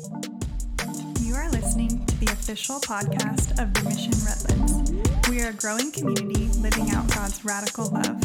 You are listening to the official podcast of the Mission Redlands. We are a growing community living out God's radical love.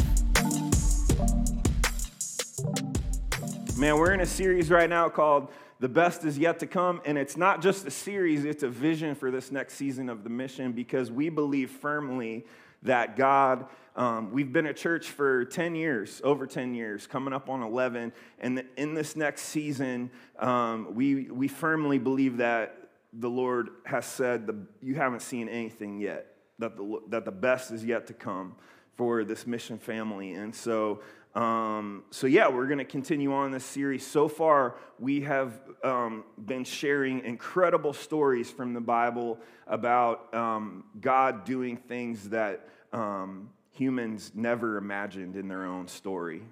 Man, we're in a series right now called The Best Is Yet to Come. And it's not just a series, it's a vision for this next season of the mission because we believe firmly that God, um, we've been a church for 10 years, over 10 years, coming up on 11. And in this next season, um, we, we firmly believe that the Lord has said, the, You haven't seen anything yet, that the, that the best is yet to come for this mission family. And so, um, so yeah, we're going to continue on this series. So far, we have um, been sharing incredible stories from the Bible about um, God doing things that um, humans never imagined in their own story,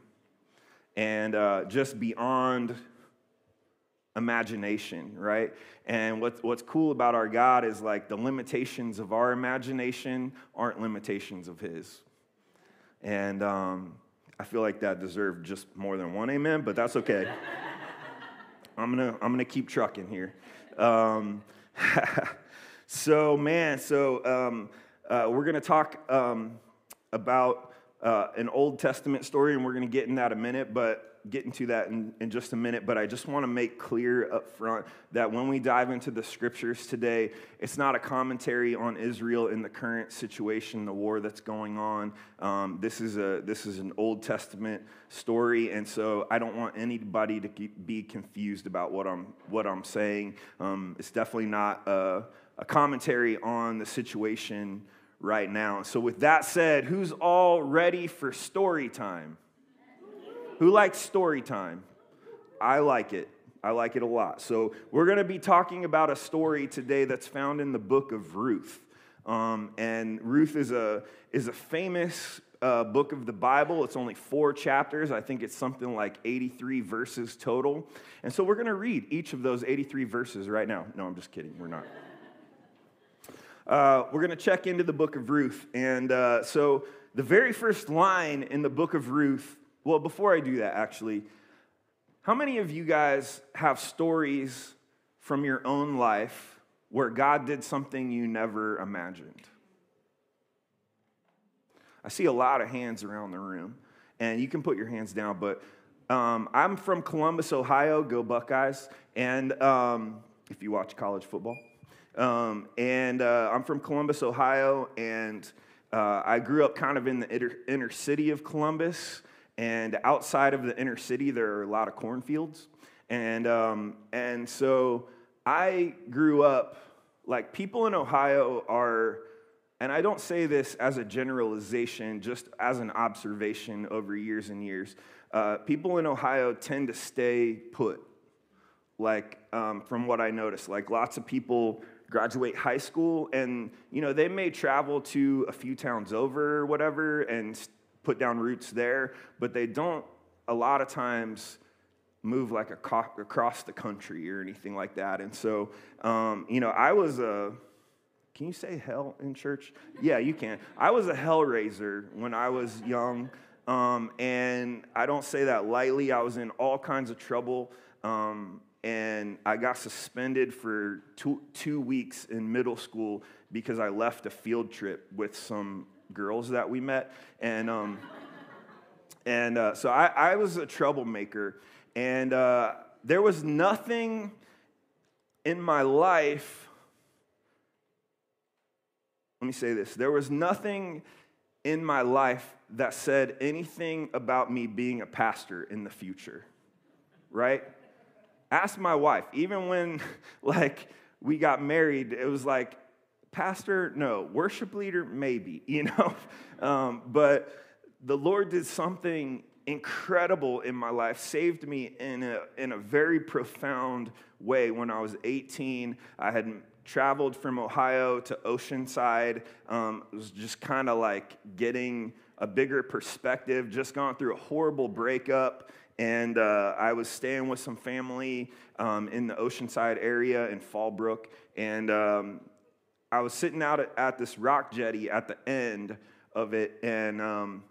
and uh, just beyond imagination, right? And what's, what's cool about our God is like the limitations of our imagination aren't limitations of His. And um, I feel like that deserved just more than one amen, but that's okay. I'm gonna I'm gonna keep trucking here. Um, so man, so um, uh, we're gonna talk um, about uh, an Old Testament story, and we're gonna get in that a minute, but get into that in, in just a minute, but I just want to make clear up front that when we dive into the scriptures today, it's not a commentary on Israel in the current situation, the war that's going on. Um, this, is a, this is an Old Testament story, and so I don't want anybody to be confused about what I'm, what I'm saying. Um, it's definitely not a, a commentary on the situation right now. So, with that said, who's all ready for story time? Who likes story time? I like it. I like it a lot. So, we're going to be talking about a story today that's found in the book of Ruth. Um, and Ruth is a, is a famous uh, book of the Bible. It's only four chapters. I think it's something like 83 verses total. And so, we're going to read each of those 83 verses right now. No, I'm just kidding. We're not. Uh, we're going to check into the book of Ruth. And uh, so, the very first line in the book of Ruth well, before I do that, actually, how many of you guys have stories from your own life where God did something you never imagined? I see a lot of hands around the room, and you can put your hands down, but um, I'm from Columbus, Ohio. Go Buckeyes. And um, if you watch college football, um, and uh, I'm from Columbus, Ohio, and uh, I grew up kind of in the inner, inner city of Columbus. And outside of the inner city, there are a lot of cornfields. And, um, and so I grew up, like, people in Ohio are, and I don't say this as a generalization, just as an observation over years and years. Uh, people in Ohio tend to stay put, like, um, from what I noticed. Like, lots of people graduate high school and you know they may travel to a few towns over or whatever and put down roots there, but they don't a lot of times move like a across the country or anything like that. And so, um, you know, I was a, can you say hell in church? Yeah, you can. I was a hell raiser when I was young. Um, and I don't say that lightly. I was in all kinds of trouble. Um, and I got suspended for two, two weeks in middle school because I left a field trip with some girls that we met. And, um, and uh, so I, I, was a troublemaker. And uh, there was nothing in my life, let me say this there was nothing in my life that said anything about me being a pastor in the future, right? Ask my wife, even when like we got married, it was like, pastor, no. Worship leader, maybe, you know. Um, but the Lord did something incredible in my life, saved me in a, in a very profound way. When I was 18, I had traveled from Ohio to Oceanside. Um, it was just kind of like getting a bigger perspective, just gone through a horrible breakup. And uh, I was staying with some family um, in the Oceanside area in Fallbrook. And um, I was sitting out at, at, this rock jetty at the end of it, and um,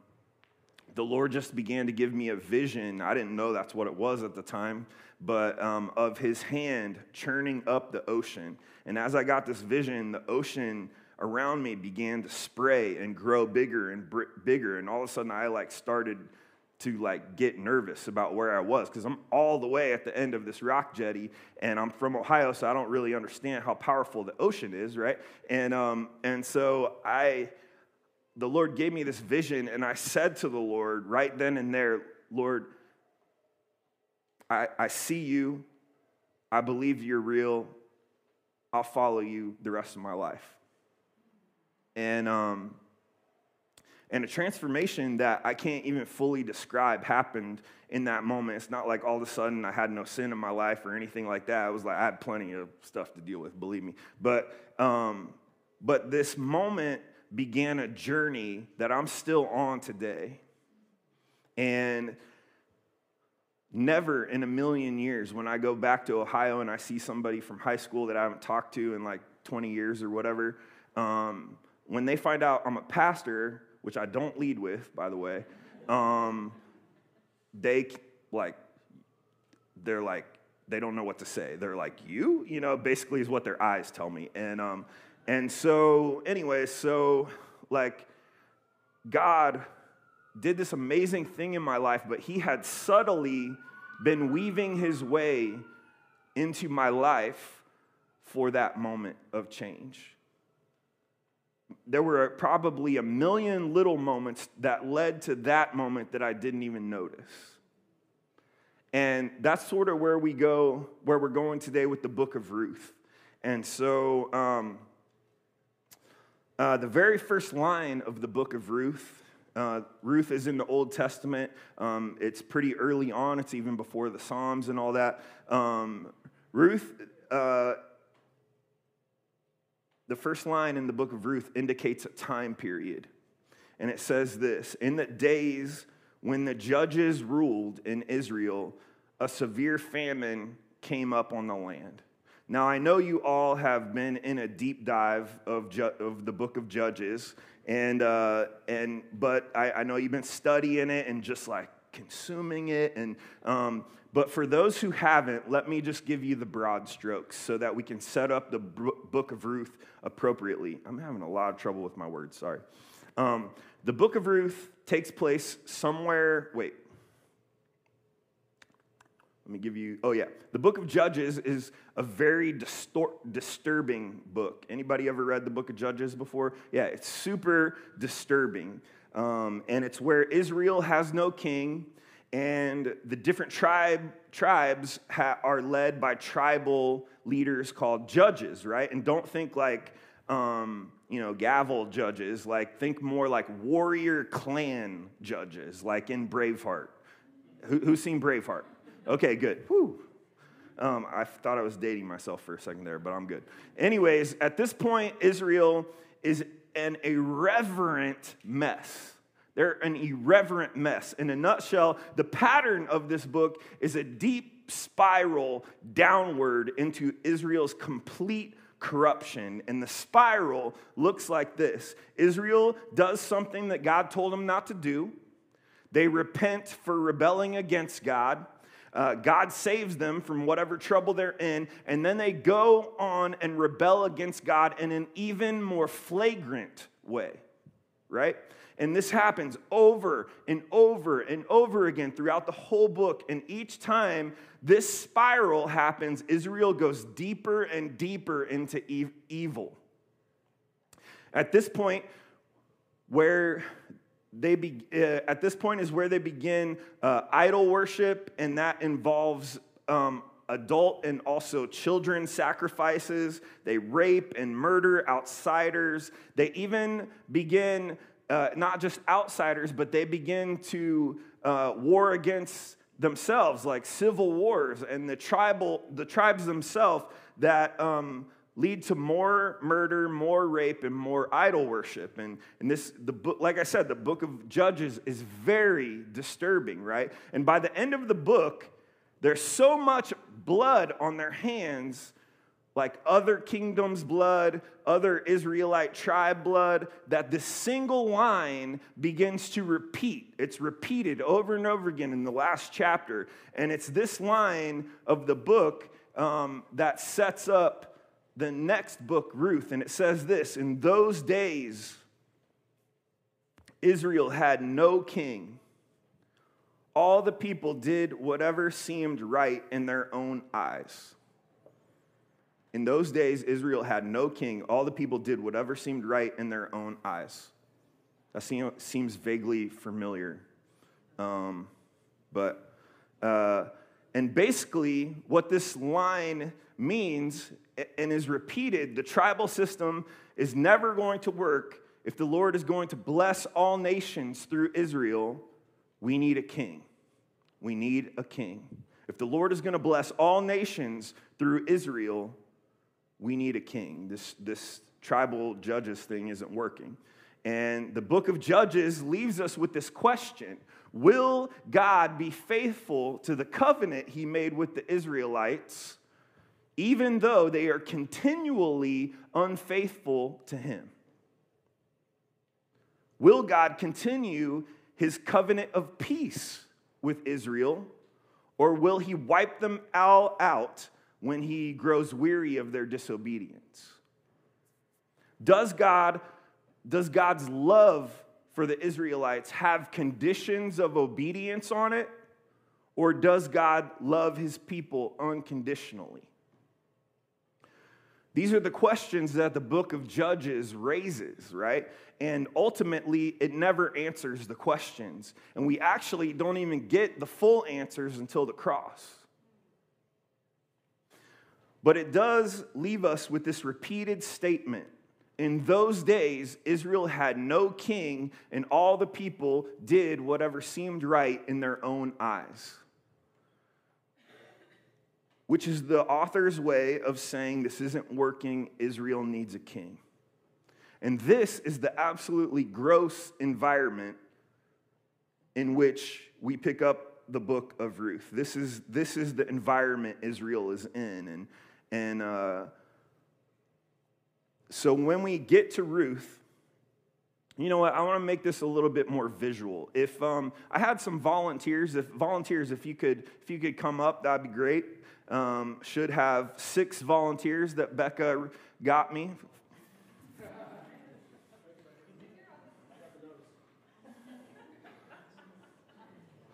the Lord just began to give me a vision. I didn't know that's what it was at the time, but um, of his hand churning up the ocean. And as I got this vision, the ocean around me began to spray and grow bigger and br- bigger. And all of a sudden, I like started to like get nervous about where I was because I'm all the way at the end of this rock jetty, and I'm from Ohio, so I don't really understand how powerful the ocean is, right? And um, and so I the Lord gave me this vision, and I said to the Lord right then and there, Lord, I, I see you. I believe you're real. I'll follow you the rest of my life. And, um, and a transformation that I can't even fully describe happened in that moment. It's not like all of a sudden I had no sin in my life or anything like that. It was like I had plenty of stuff to deal with, believe me. But, um, but this moment began a journey that I'm still on today. And never in a million years, when I go back to Ohio and I see somebody from high school that I haven't talked to in like 20 years or whatever, um, when they find out I'm a pastor, which I don't lead with, by the way, um, they like, they're like, they don't know what to say. They're like, you? You know, basically is what their eyes tell me. And, um, and so, anyway, so like God did this amazing thing in my life, but He had subtly been weaving His way into my life for that moment of change. There were probably a million little moments that led to that moment that I didn't even notice. And that's sort of where we go, where we're going today with the book of Ruth. And so, um, uh, the very first line of the book of Ruth, uh, Ruth is in the Old Testament. Um, it's pretty early on, it's even before the Psalms and all that. Um, Ruth, uh, the first line in the book of Ruth indicates a time period. And it says this In the days when the judges ruled in Israel, a severe famine came up on the land. Now, I know you all have been in a deep dive of, ju- of the book of Judges, and, uh, and, but I, I, know you've been studying it and just like consuming it. And, um, but for those who haven't, let me just give you the broad strokes so that we can set up the book of Ruth appropriately. I'm having a lot of trouble with my words, sorry. Um, the book of Ruth takes place somewhere, wait, let me give you, oh yeah. The book of Judges is a very disturbing book. Anybody ever read the book of Judges before? Yeah, it's super disturbing. Um, and it's where Israel has no king, and the different tribe, tribes ha- are led by tribal leaders called judges, right? And don't think like, um, you know, gavel judges. Like, think more like warrior clan judges, like in Braveheart. Who, who's seen Braveheart? Okay, good. Whew. Um, I thought I was dating myself for a second there, but I'm good. Anyways, at this point, Israel is an irreverent mess. They're an irreverent mess. In a nutshell, the pattern of this book is a deep spiral downward into Israel's complete corruption. And the spiral looks like this Israel does something that God told them not to do, they repent for rebelling against God. Uh, God saves them from whatever trouble they're in, and then they go on and rebel against God in an even more flagrant way, right? And this happens over and over and over again throughout the whole book. And each time this spiral happens, Israel goes deeper and deeper into evil. At this point, where they be, uh, at this point is where they begin uh, idol worship, and that involves um, adult and also children sacrifices. They rape and murder outsiders. They even begin uh, not just outsiders, but they begin to uh, war against themselves, like civil wars, and the tribal the tribes themselves that. Um, lead to more murder, more rape, and more idol worship. And, and this, the book, like I said, the book of Judges is very disturbing, right? And by the end of the book, there's so much blood on their hands like other kingdoms' blood, other Israelite tribe blood, that this single line begins to repeat. It's repeated over and over again in the last chapter. And it's this line of the book um, that sets up the next book, Ruth. And it says this In those days, Israel had no king. All the people did whatever seemed right in their own eyes. In those days, Israel had no king. All the people did whatever seemed right in their own eyes. That seems vaguely familiar. Um, but, uh, and basically, what this line means and is repeated the tribal system is never going to work if the Lord is going to bless all nations through Israel. We need a king. We need a king. If the Lord is going to bless all nations through Israel, we need a king. This, this tribal judges thing isn't working. And the book of Judges leaves us with this question Will God be faithful to the covenant he made with the Israelites, even though they are continually unfaithful to him? Will God continue his covenant of peace with Israel, or will he wipe them all out when he grows weary of their disobedience? Does God does God's love for the Israelites have conditions of obedience on it or does God love his people unconditionally? These are the questions that the book of Judges raises, right? And ultimately, it never answers the questions. And we actually don't even get the full answers until the cross. But it does leave us with this repeated statement. In those days, Israel had no king, and all the people did whatever seemed right in their own eyes. Which is the author's way of saying this isn't working, Israel needs a king. And this is the absolutely gross environment in which we pick up the book of Ruth. This is, this is the environment Israel is in. And and uh, so when we get to Ruth, you know what? I want to make this a little bit more visual. If um, I had some volunteers, if volunteers, if you could, if you could come up, that'd be great. Um, should have six volunteers that Becca got me.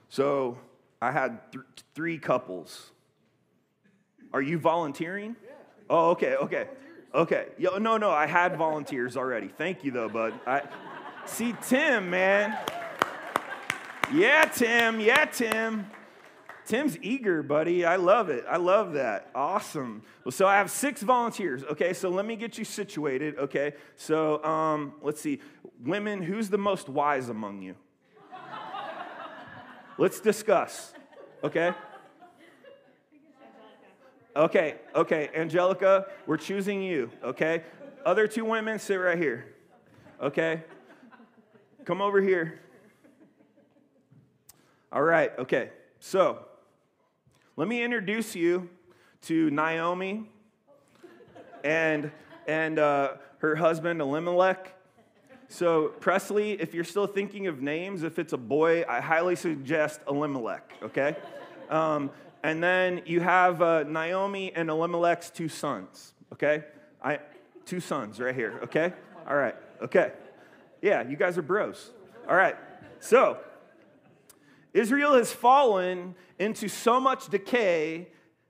So I had th- three couples. Are you volunteering? Yeah. Oh, okay, okay. Okay. Yo, no, no, I had volunteers already. Thank you, though, bud. I, see, Tim, man. Yeah, Tim. Yeah, Tim. Tim's eager, buddy. I love it. I love that. Awesome. Well, so I have six volunteers. Okay, so let me get you situated. Okay, so um, let's see. Women, who's the most wise among you? Let's discuss. Okay. Okay, okay, Angelica, we're choosing you, okay? Other two women, sit right here, okay? Come over here. All right, okay, so let me introduce you to Naomi and, and uh, her husband, Elimelech. So, Presley, if you're still thinking of names, if it's a boy, I highly suggest Elimelech, okay? Um, and then you have uh, Naomi and Elimelech's two sons, okay? I, two sons right here, okay? All right, okay. Yeah, you guys are bros. All right, so Israel has fallen into so much decay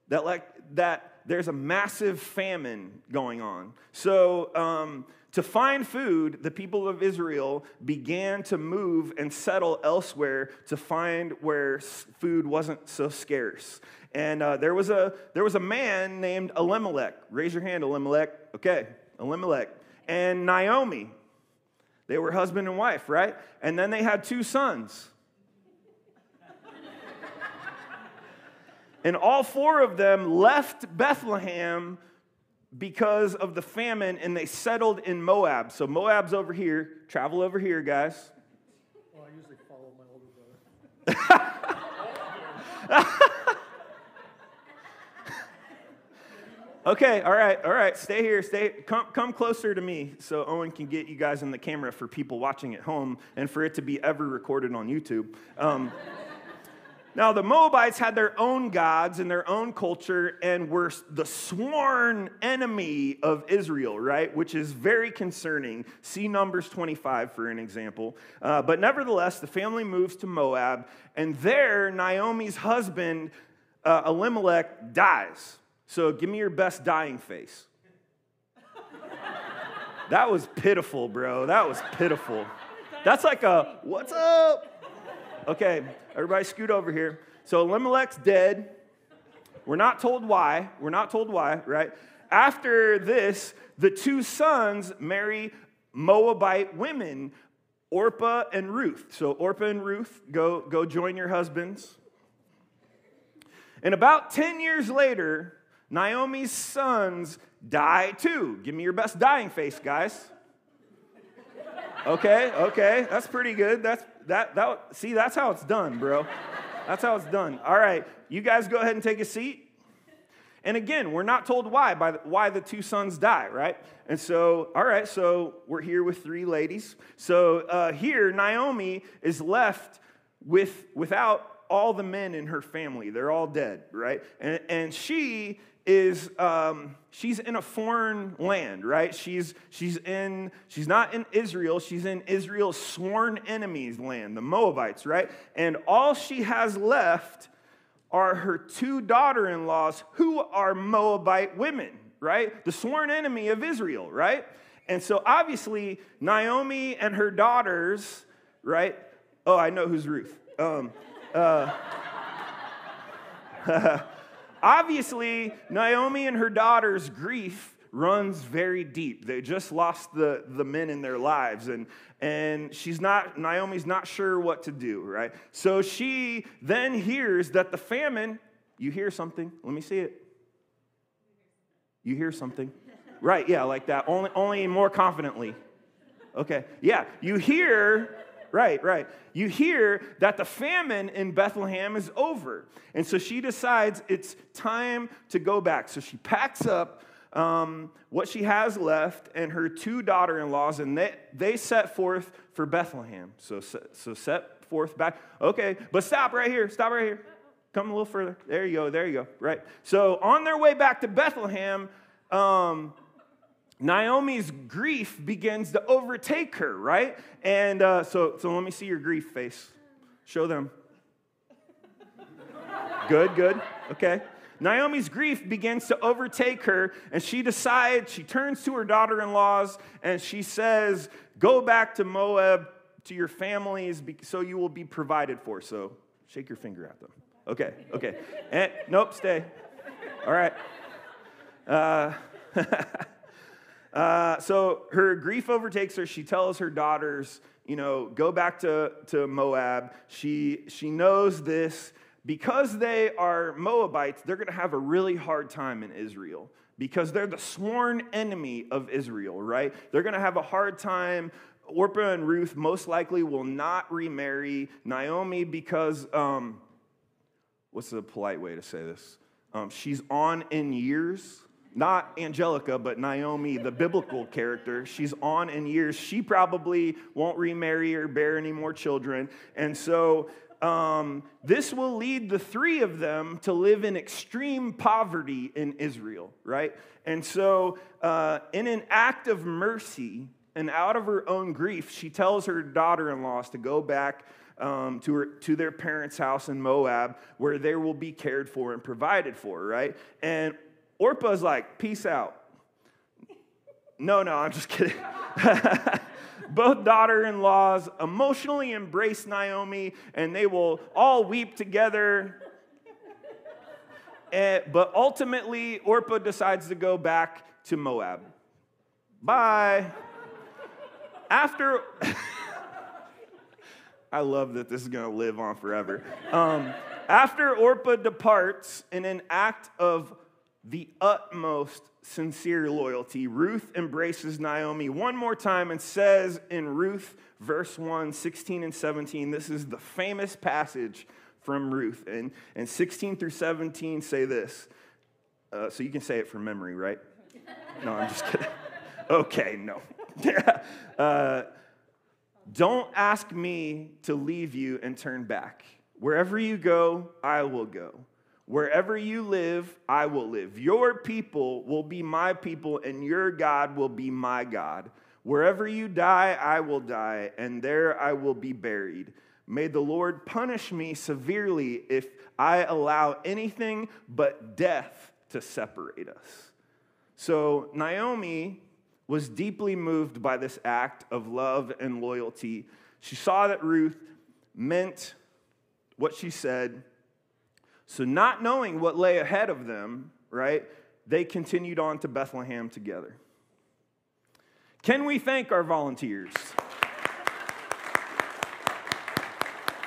that, like, that there's a massive famine going on. So, um, to find food, the people of Israel began to move and settle elsewhere to find where food wasn't so scarce. And uh, there, was a, there was a man named Elimelech. Raise your hand, Elimelech. Okay, Elimelech. And Naomi. They were husband and wife, right? And then they had two sons. And all four of them left Bethlehem because of the famine and they settled in Moab. So Moab's over here. Travel over here, guys. Well, I usually follow my older brother. Okay, all right, all right. Stay here. Stay. Come, come closer to me so Owen can get you guys in the camera for people watching at home and for it to be ever recorded on YouTube. Um, now, the Moabites had their own gods and their own culture and were the sworn enemy of Israel, right? Which is very concerning. See Numbers 25 for an example. Uh, but nevertheless, the family moves to Moab, and there, Naomi's husband, uh, Elimelech, dies. So give me your best dying face. that was pitiful, bro. That was pitiful. That's like a, what's up? Okay, everybody scoot over here. So Elimelech's dead. We're not told why. We're not told why, right? After this, the two sons marry Moabite women, Orpah and Ruth. So Orpah and Ruth go, go join your husbands. And about 10 years later, Naomi's sons die too. Give me your best dying face, guys. Okay, okay, that's pretty good. That's that that see that's how it's done, bro. That's how it's done. All right, you guys go ahead and take a seat. And again, we're not told why by the, why the two sons die, right? And so, all right, so we're here with three ladies. So uh, here, Naomi is left with without all the men in her family. They're all dead, right? And, and she is um, she's in a foreign land, right? She's, she's, in, she's not in Israel, she's in Israel's sworn enemies' land, the Moabites, right? And all she has left are her two daughter in laws who are Moabite women, right? The sworn enemy of Israel, right? And so obviously, Naomi and her daughters, right? Oh, I know who's Ruth. Um, uh, Obviously, Naomi and her daughter's grief runs very deep. They just lost the, the men in their lives, and, and she's not, Naomi's not sure what to do, right? So she then hears that the famine, you hear something, let me see it. You hear something. Right, yeah, like that, only, only more confidently. Okay, yeah, you hear right, right. You hear that the famine in Bethlehem is over. And so she decides it's time to go back. So she packs up um, what she has left and her two daughter in laws, and they, they set forth for Bethlehem. So, so set forth back. Okay, but stop right here. Stop right here. Come a little further. There you go. There you go. Right. So on their way back to Bethlehem, um, Naomi's grief begins to overtake her, right? And uh, so, so let me see your grief face. Show them. Good, good. Okay. Naomi's grief begins to overtake her, and she decides, she turns to her daughter in laws, and she says, Go back to Moab to your families so you will be provided for. So shake your finger at them. Okay, okay. And, nope, stay. All right. Uh, Uh, so her grief overtakes her. She tells her daughters, you know, go back to, to Moab. She, she knows this. Because they are Moabites, they're going to have a really hard time in Israel because they're the sworn enemy of Israel, right? They're going to have a hard time. Orpah and Ruth most likely will not remarry Naomi because, um, what's the polite way to say this? Um, she's on in years not Angelica, but Naomi, the biblical character. She's on in years. She probably won't remarry or bear any more children. And so um, this will lead the three of them to live in extreme poverty in Israel, right? And so, uh, in an act of mercy and out of her own grief, she tells her daughter in laws to go back. Um, to, her, to their parents' house in Moab, where they will be cared for and provided for, right? And Orpah's like, peace out. No, no, I'm just kidding. Both daughter in laws emotionally embrace Naomi and they will all weep together. Eh, but ultimately, Orpah decides to go back to Moab. Bye. After, I love that this is going to live on forever. Um, after Orpah departs in an act of the utmost sincere loyalty. Ruth embraces Naomi one more time and says in Ruth, verse 1, 16 and 17, this is the famous passage from Ruth. And, and 16 through 17 say this Uh, so you can say it from memory, right? No, I'm just kidding. Okay, no. uh, don't ask me to leave you and turn back. Wherever you go, I will go. Wherever you live, I will live. Your people will be my people, and your God will be my God. Wherever you die, I will die, and there I will be buried. May the Lord punish me severely if I allow anything but death to separate us. So Naomi was deeply moved by this act of love and loyalty. She saw that Ruth meant what she said. So, not knowing what lay ahead of them, right, they continued on to Bethlehem together. Can we thank our volunteers?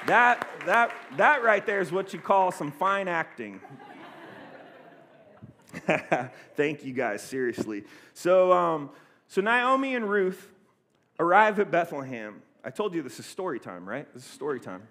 That, that, that right there is what you call some fine acting. Thank you guys, seriously. So, um, so Naomi and Ruth arrive at Bethlehem. I told you this is story time, right? This is story time.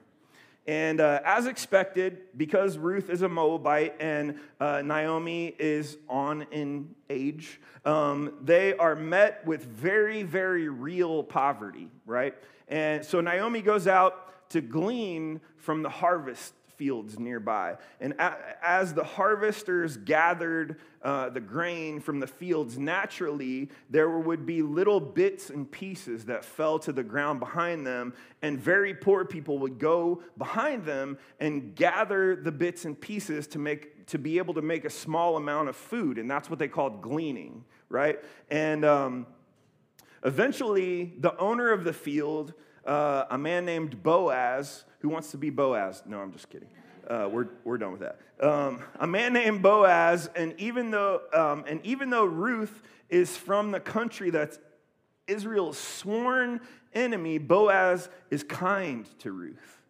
And uh, as expected, because Ruth is a Moabite and uh, Naomi is on in age, um, they are met with very, very real poverty, right? And so Naomi goes out to glean from the harvest fields nearby. And as the harvesters gathered uh, the grain from the fields, naturally, there would be little bits and pieces that fell to the ground behind them, and very poor people would go behind them and gather the bits and pieces to make to be able to make a small amount of food, and that's what they called gleaning, right? And um, eventually, the owner of the field, uh, a man named Boaz, who wants to be Boaz? No, I'm just kidding. Uh, we're, we're done with that. Um, a man named Boaz, and even though um, and even though Ruth is from the country that's Israel's sworn enemy, Boaz is kind to Ruth.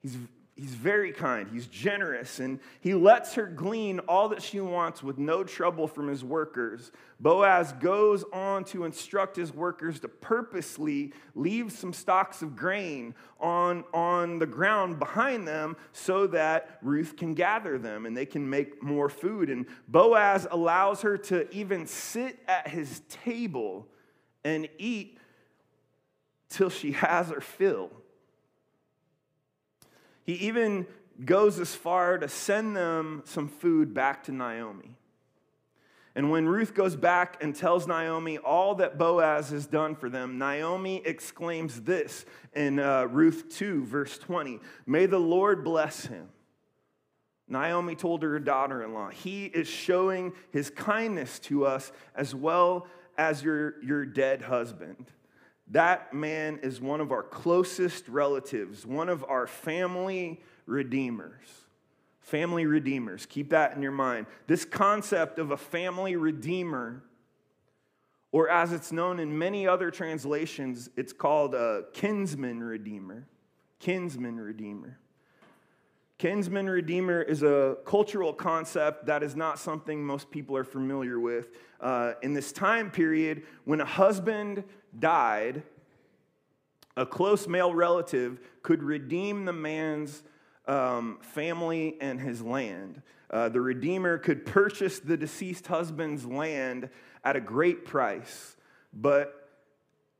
He's He's very kind, he's generous, and he lets her glean all that she wants with no trouble from his workers. Boaz goes on to instruct his workers to purposely leave some stalks of grain on, on the ground behind them so that Ruth can gather them and they can make more food. And Boaz allows her to even sit at his table and eat till she has her fill. He even goes as far to send them some food back to Naomi. And when Ruth goes back and tells Naomi all that Boaz has done for them, Naomi exclaims this in uh, Ruth 2, verse 20 May the Lord bless him. Naomi told her daughter in law, He is showing his kindness to us as well as your, your dead husband. That man is one of our closest relatives, one of our family redeemers. Family redeemers. Keep that in your mind. This concept of a family redeemer, or as it's known in many other translations, it's called a kinsman redeemer. Kinsman redeemer. Kinsman redeemer is a cultural concept that is not something most people are familiar with. Uh, in this time period, when a husband died, a close male relative could redeem the man's um, family and his land. Uh, the Redeemer could purchase the deceased husband's land at a great price, but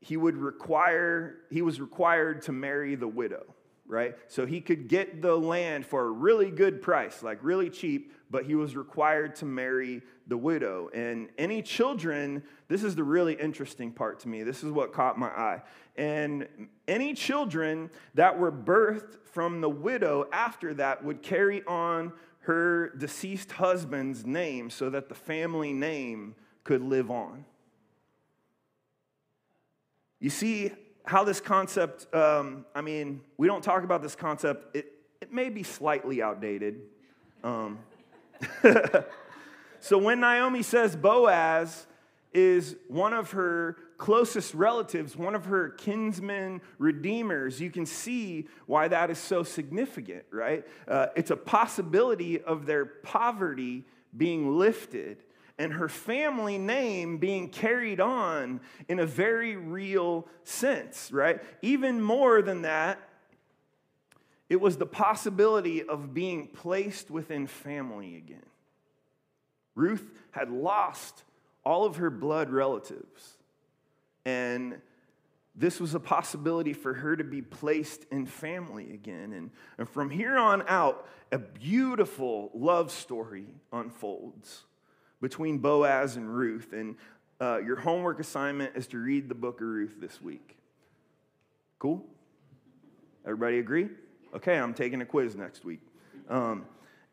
he would require, he was required to marry the widow, right? So he could get the land for a really good price, like really cheap, but he was required to marry the widow. And any children, this is the really interesting part to me. This is what caught my eye. And any children that were birthed from the widow after that would carry on her deceased husband's name so that the family name could live on. You see how this concept, um, I mean, we don't talk about this concept, it, it may be slightly outdated. Um, so when Naomi says Boaz is one of her closest relatives, one of her kinsmen redeemers, you can see why that is so significant, right? Uh, it's a possibility of their poverty being lifted and her family name being carried on in a very real sense, right? Even more than that, it was the possibility of being placed within family again. Ruth had lost all of her blood relatives. And this was a possibility for her to be placed in family again. And, and from here on out, a beautiful love story unfolds between Boaz and Ruth. And uh, your homework assignment is to read the book of Ruth this week. Cool? Everybody agree? Okay, I'm taking a quiz next week. Um,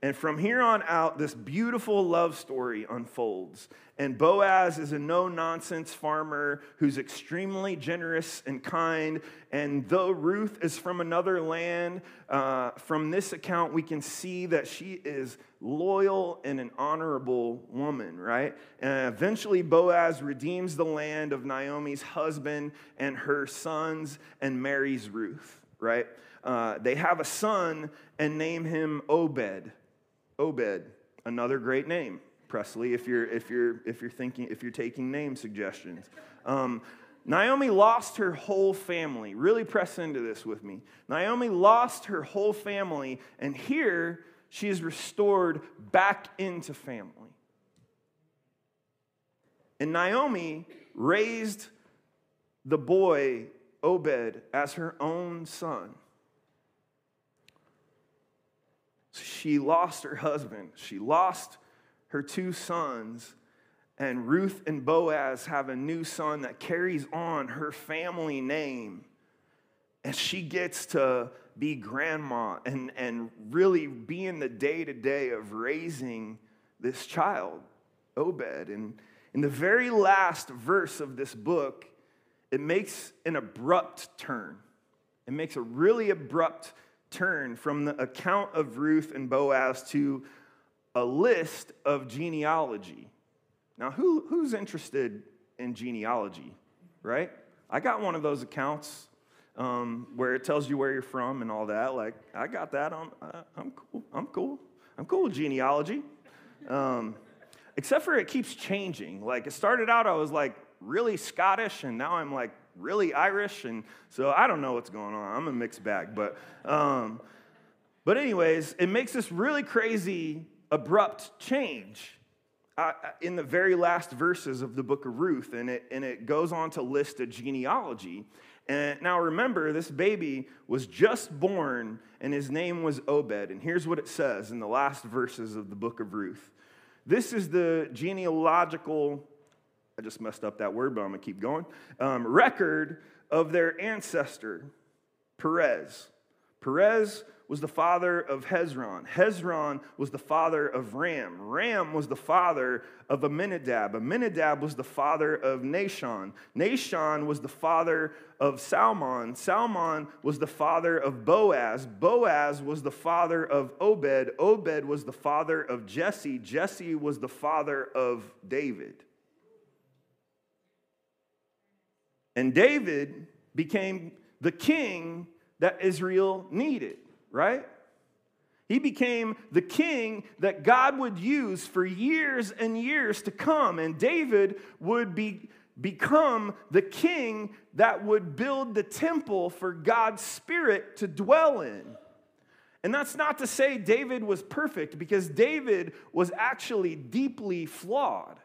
and from here on out, this beautiful love story unfolds. And Boaz is a no nonsense farmer who's extremely generous and kind. And though Ruth is from another land, uh, from this account, we can see that she is loyal and an honorable woman, right? And eventually, Boaz redeems the land of Naomi's husband and her sons and marries Ruth, right? Uh, they have a son and name him Obed. Obed, another great name. Presley, if you're if you're if you're thinking if you're taking name suggestions. Um, Naomi lost her whole family. Really press into this with me. Naomi lost her whole family, and here she is restored back into family. And Naomi raised the boy Obed as her own son. She lost her husband, she lost her two sons, and Ruth and Boaz have a new son that carries on her family name. And she gets to be grandma and, and really be in the day to day of raising this child, Obed. And in the very last verse of this book, it makes an abrupt turn. It makes a really abrupt turn from the account of Ruth and Boaz to a list of genealogy. Now, who, who's interested in genealogy, right? I got one of those accounts um, where it tells you where you're from and all that. Like, I got that on. Uh, I'm cool. I'm cool. I'm cool with genealogy. Um, except for it keeps changing. Like, it started out, I was like really Scottish, and now I'm like really Irish, and so I don't know what's going on. I'm a mixed bag, but um, but anyways, it makes this really crazy abrupt change uh, in the very last verses of the book of Ruth, and it and it goes on to list a genealogy. And now remember, this baby was just born, and his name was Obed. And here's what it says in the last verses of the book of Ruth. This is the genealogical I just messed up that word, but I'm going to keep going. Um, record of their ancestor, Perez. Perez was the father of Hezron. Hezron was the father of Ram. Ram was the father of Amminadab. Amminadab was the father of Nahshon. Nahshon was the father of Salmon. Salmon was the father of Boaz. Boaz was the father of Obed. Obed was the father of Jesse. Jesse was the father of David. And David became the king that Israel needed, right? He became the king that God would use for years and years to come. And David would be, become the king that would build the temple for God's spirit to dwell in. And that's not to say David was perfect, because David was actually deeply flawed.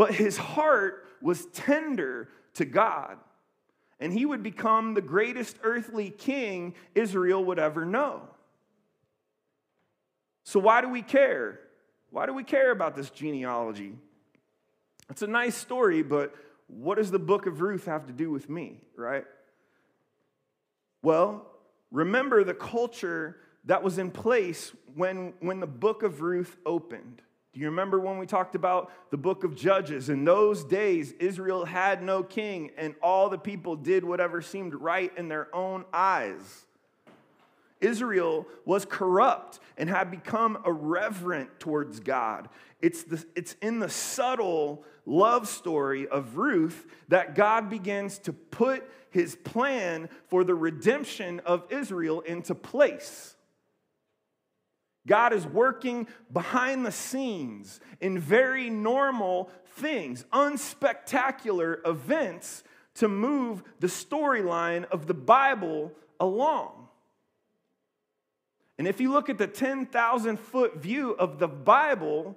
But his heart was tender to God. And he would become the greatest earthly king Israel would ever know. So, why do we care? Why do we care about this genealogy? It's a nice story, but what does the book of Ruth have to do with me, right? Well, remember the culture that was in place when, when the book of Ruth opened. Do you remember when we talked about the book of Judges? In those days, Israel had no king, and all the people did whatever seemed right in their own eyes. Israel was corrupt and had become irreverent towards God. It's, the, it's in the subtle love story of Ruth that God begins to put his plan for the redemption of Israel into place. God is working behind the scenes in very normal things, unspectacular events to move the storyline of the Bible along. And if you look at the 10,000 foot view of the Bible,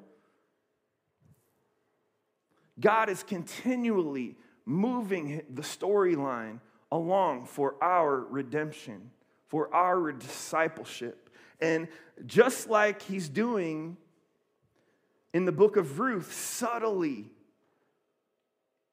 God is continually moving the storyline along for our redemption, for our discipleship. And just like he's doing in the book of Ruth, subtly,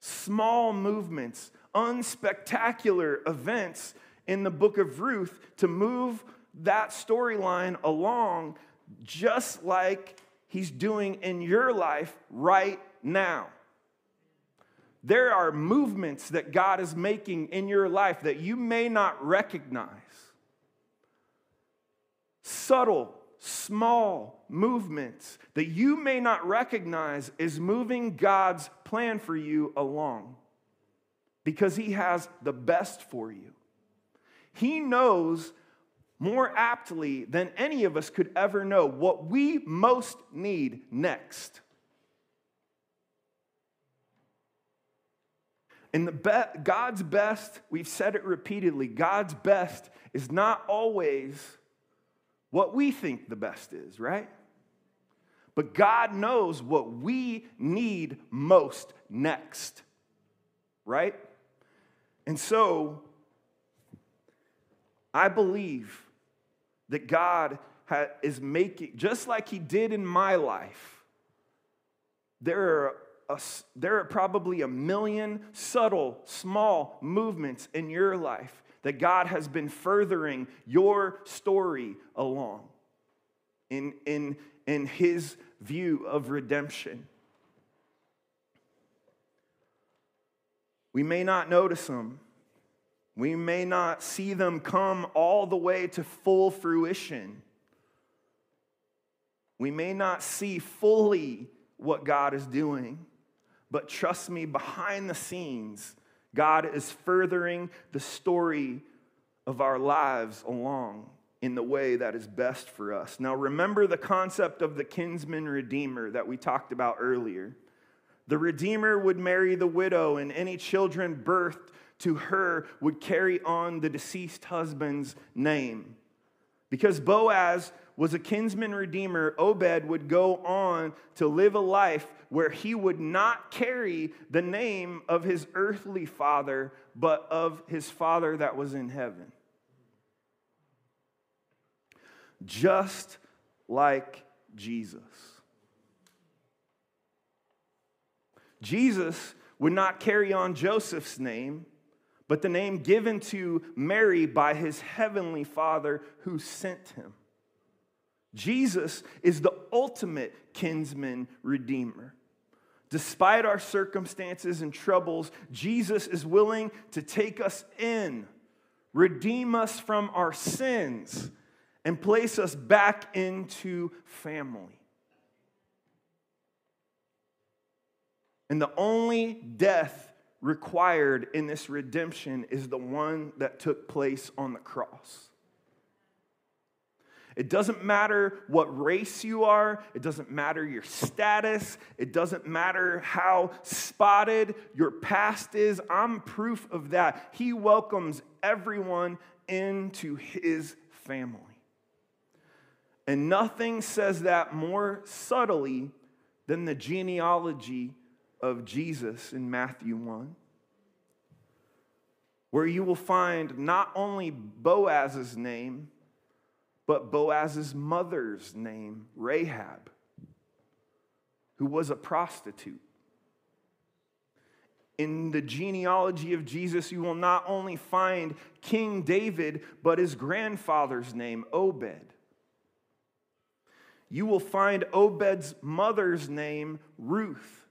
small movements, unspectacular events in the book of Ruth to move that storyline along, just like he's doing in your life right now. There are movements that God is making in your life that you may not recognize. Subtle, small movements that you may not recognize is moving God's plan for you along because He has the best for you. He knows more aptly than any of us could ever know what we most need next. And the be- God's best, we've said it repeatedly, God's best is not always what we think the best is, right? But God knows what we need most next, right? And so, I believe that God is making, just like He did in my life, there are a, there are probably a million subtle, small movements in your life that God has been furthering your story along in, in, in His view of redemption. We may not notice them. We may not see them come all the way to full fruition. We may not see fully what God is doing. But trust me, behind the scenes, God is furthering the story of our lives along in the way that is best for us. Now, remember the concept of the kinsman redeemer that we talked about earlier. The redeemer would marry the widow, and any children birthed to her would carry on the deceased husband's name. Because Boaz was a kinsman redeemer, Obed would go on to live a life where he would not carry the name of his earthly father, but of his father that was in heaven. Just like Jesus. Jesus would not carry on Joseph's name, but the name given to Mary by his heavenly father who sent him. Jesus is the ultimate kinsman redeemer. Despite our circumstances and troubles, Jesus is willing to take us in, redeem us from our sins, and place us back into family. And the only death required in this redemption is the one that took place on the cross. It doesn't matter what race you are, it doesn't matter your status, it doesn't matter how spotted your past is. I'm proof of that. He welcomes everyone into his family. And nothing says that more subtly than the genealogy of Jesus in Matthew 1 where you will find not only Boaz's name, but Boaz's mother's name, Rahab, who was a prostitute. In the genealogy of Jesus, you will not only find King David, but his grandfather's name, Obed. You will find Obed's mother's name, Ruth,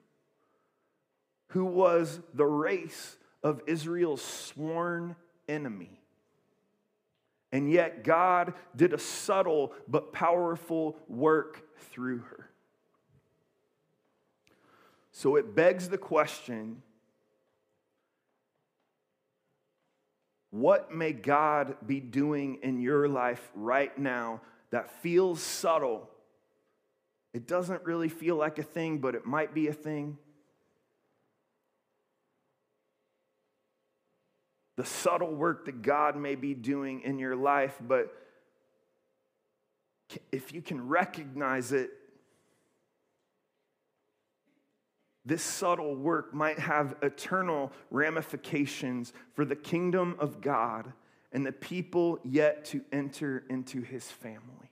who was the race of Israel's sworn enemy. And yet, God did a subtle but powerful work through her. So it begs the question what may God be doing in your life right now that feels subtle? It doesn't really feel like a thing, but it might be a thing. The subtle work that God may be doing in your life, but if you can recognize it, this subtle work might have eternal ramifications for the kingdom of God and the people yet to enter into his family.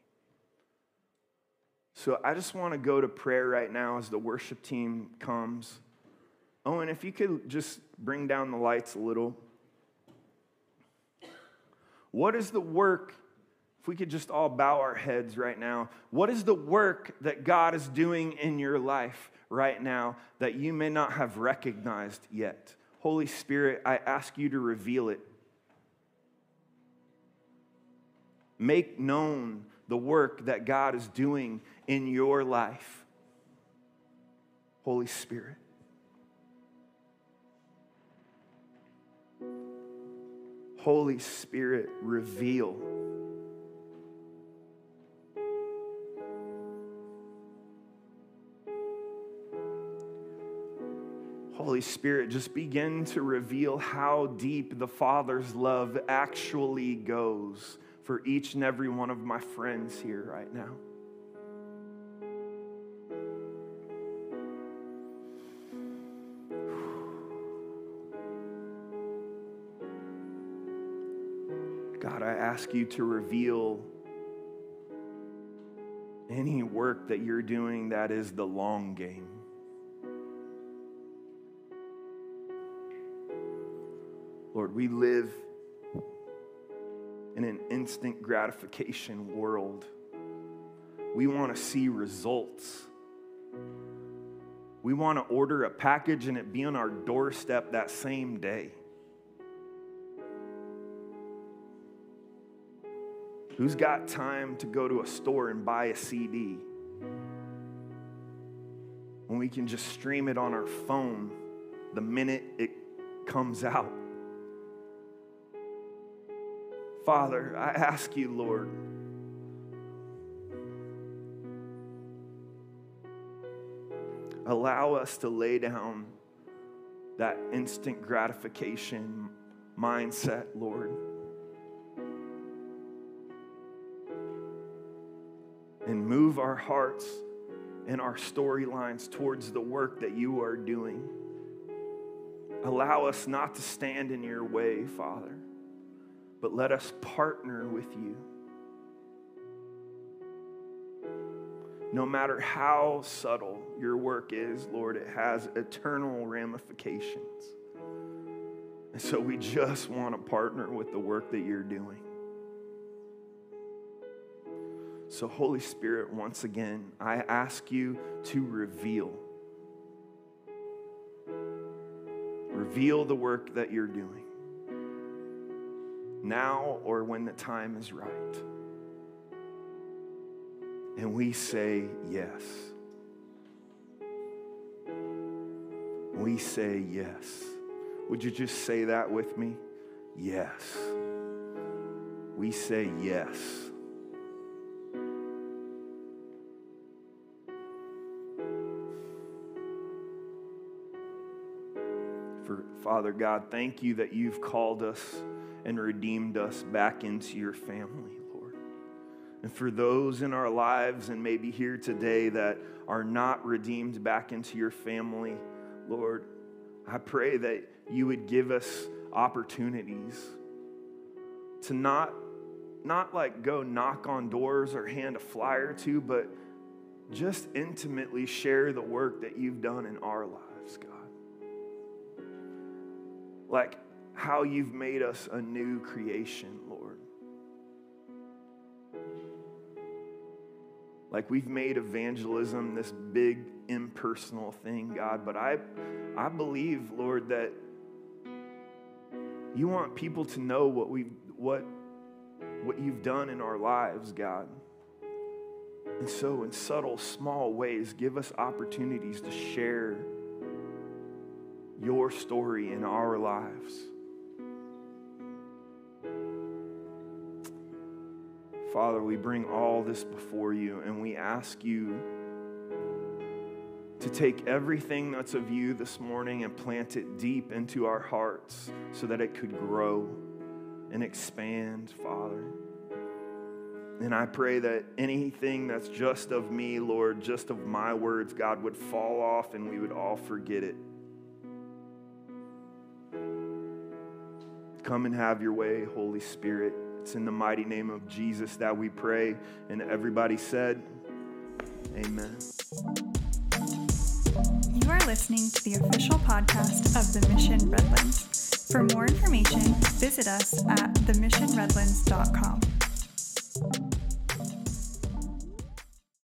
So I just want to go to prayer right now as the worship team comes. And if you could just bring down the lights a little. What is the work, if we could just all bow our heads right now, what is the work that God is doing in your life right now that you may not have recognized yet? Holy Spirit, I ask you to reveal it. Make known the work that God is doing in your life. Holy Spirit. Holy Spirit, reveal. Holy Spirit, just begin to reveal how deep the Father's love actually goes for each and every one of my friends here right now. Ask you to reveal any work that you're doing that is the long game. Lord, we live in an instant gratification world. We want to see results. We want to order a package and it be on our doorstep that same day. Who's got time to go to a store and buy a CD when we can just stream it on our phone the minute it comes out? Father, I ask you, Lord, allow us to lay down that instant gratification mindset, Lord. Move our hearts and our storylines towards the work that you are doing. Allow us not to stand in your way, Father but let us partner with you. No matter how subtle your work is, Lord, it has eternal ramifications. And so we just want to partner with the work that you're doing. So, Holy Spirit, once again, I ask you to reveal. Reveal the work that you're doing now or when the time is right. And we say yes. We say yes. Would you just say that with me? Yes. We say yes. Father God, thank you that you've called us and redeemed us back into your family, Lord. And for those in our lives and maybe here today that are not redeemed back into your family, Lord, I pray that you would give us opportunities to not not like go knock on doors or hand a flyer to, but just intimately share the work that you've done in our lives, Like how you've made us a new creation, Lord. Like we've made evangelism this big impersonal thing, God, but I I believe, Lord, that you want people to know what we what what you've done in our lives, God. And so in subtle small ways give us opportunities to share your story in our lives. Father, we bring all this before you and we ask you to take everything that's of you this morning and plant it deep into our hearts so that it could grow and expand, Father. And I pray that anything that's just of me, Lord, just of my words, God, would fall off and we would all forget it. Come and have your way, Holy Spirit. It's in the mighty name of Jesus that we pray. And everybody said, Amen. You are listening to the official podcast of The Mission Redlands. For more information, visit us at themissionredlands.com.